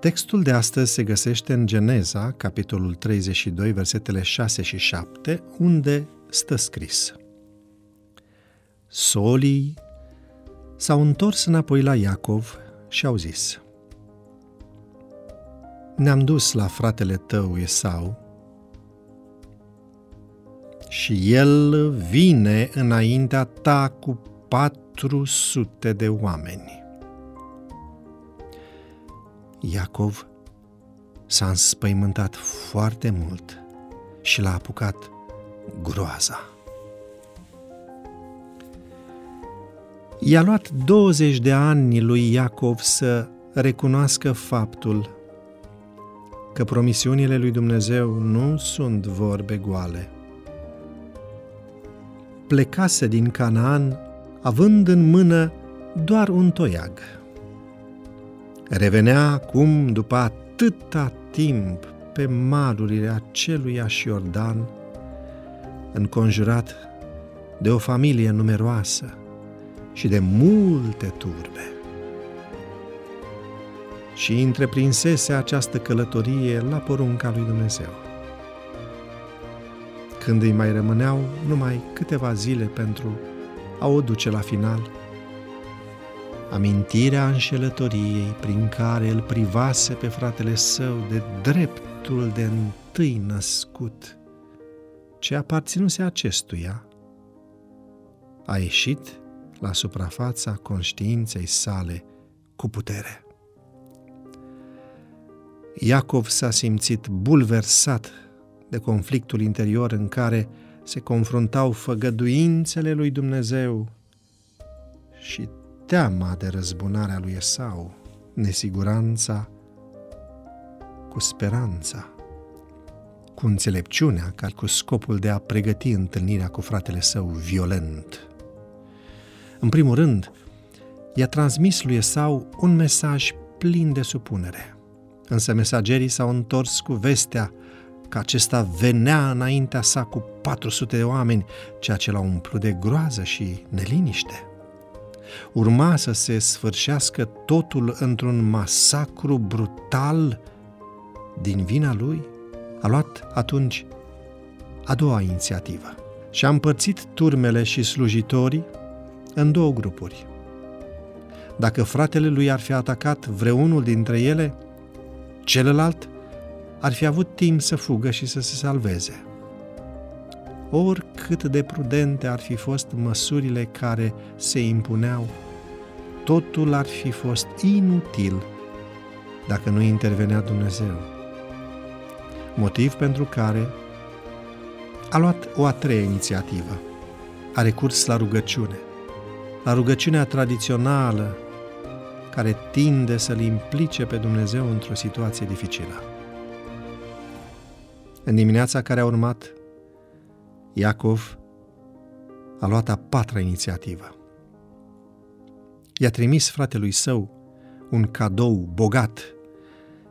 Textul de astăzi se găsește în Geneza, capitolul 32, versetele 6 și 7, unde stă scris. Solii s-au întors înapoi la Iacov și au zis Ne-am dus la fratele tău Esau și el vine înaintea ta cu 400 de oameni. Iacov s-a înspăimântat foarte mult și l-a apucat groaza. I-a luat 20 de ani lui Iacov să recunoască faptul că promisiunile lui Dumnezeu nu sunt vorbe goale. Plecase din Canaan având în mână doar un toiag. Revenea acum, după atâta timp, pe malurile acelui Iordan, înconjurat de o familie numeroasă și de multe turbe. Și întreprinsese această călătorie la porunca lui Dumnezeu. Când îi mai rămâneau numai câteva zile pentru a o duce la final, amintirea înșelătoriei prin care îl privase pe fratele său de dreptul de întâi născut, ce aparținuse acestuia, a ieșit la suprafața conștiinței sale cu putere. Iacov s-a simțit bulversat de conflictul interior în care se confruntau făgăduințele lui Dumnezeu și teama de răzbunarea lui Esau, nesiguranța cu speranța, cu înțelepciunea, ca cu scopul de a pregăti întâlnirea cu fratele său violent. În primul rând, i-a transmis lui Esau un mesaj plin de supunere. Însă mesagerii s-au întors cu vestea că acesta venea înaintea sa cu 400 de oameni, ceea ce l-a umplut de groază și neliniște urma să se sfârșească totul într-un masacru brutal din vina lui, a luat atunci a doua inițiativă și a împărțit turmele și slujitorii în două grupuri. Dacă fratele lui ar fi atacat vreunul dintre ele, celălalt ar fi avut timp să fugă și să se salveze oricât de prudente ar fi fost măsurile care se impuneau, totul ar fi fost inutil dacă nu intervenea Dumnezeu. Motiv pentru care a luat o a treia inițiativă. A recurs la rugăciune. La rugăciunea tradițională care tinde să-L implice pe Dumnezeu într-o situație dificilă. În dimineața care a urmat, Iacov a luat a patra inițiativă. I-a trimis fratelui său un cadou bogat.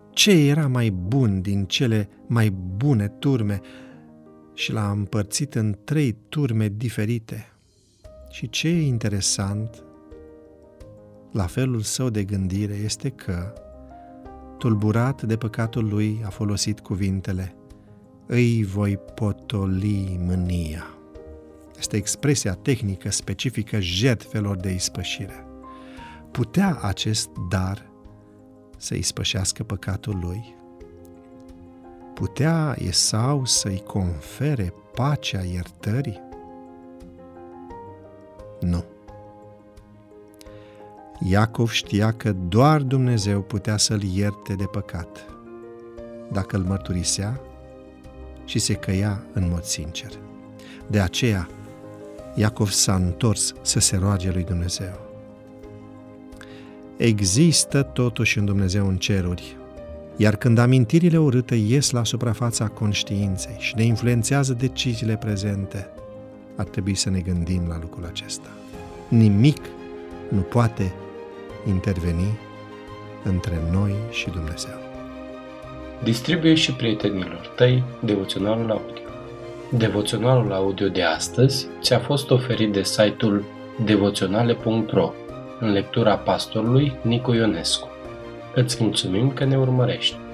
Ce era mai bun din cele mai bune turme și l-a împărțit în trei turme diferite. Și ce e interesant, la felul său de gândire, este că, tulburat de păcatul lui, a folosit cuvintele îi voi potoli mânia. Este expresia tehnică specifică jertfelor de ispășire. Putea acest dar să ispășească păcatul lui? Putea Esau să-i confere pacea iertării? Nu. Iacov știa că doar Dumnezeu putea să-l ierte de păcat. Dacă îl mărturisea, și se căia în mod sincer. De aceea, Iacov s-a întors să se roage lui Dumnezeu. Există totuși un Dumnezeu în ceruri, iar când amintirile urâte ies la suprafața conștiinței și ne influențează deciziile prezente, ar trebui să ne gândim la lucrul acesta. Nimic nu poate interveni între noi și Dumnezeu. Distribuie și prietenilor tăi devoționalul audio. Devoționalul audio de astăzi ți-a fost oferit de site-ul devoționale.ro în lectura pastorului Nicu Ionescu. Îți mulțumim că ne urmărești!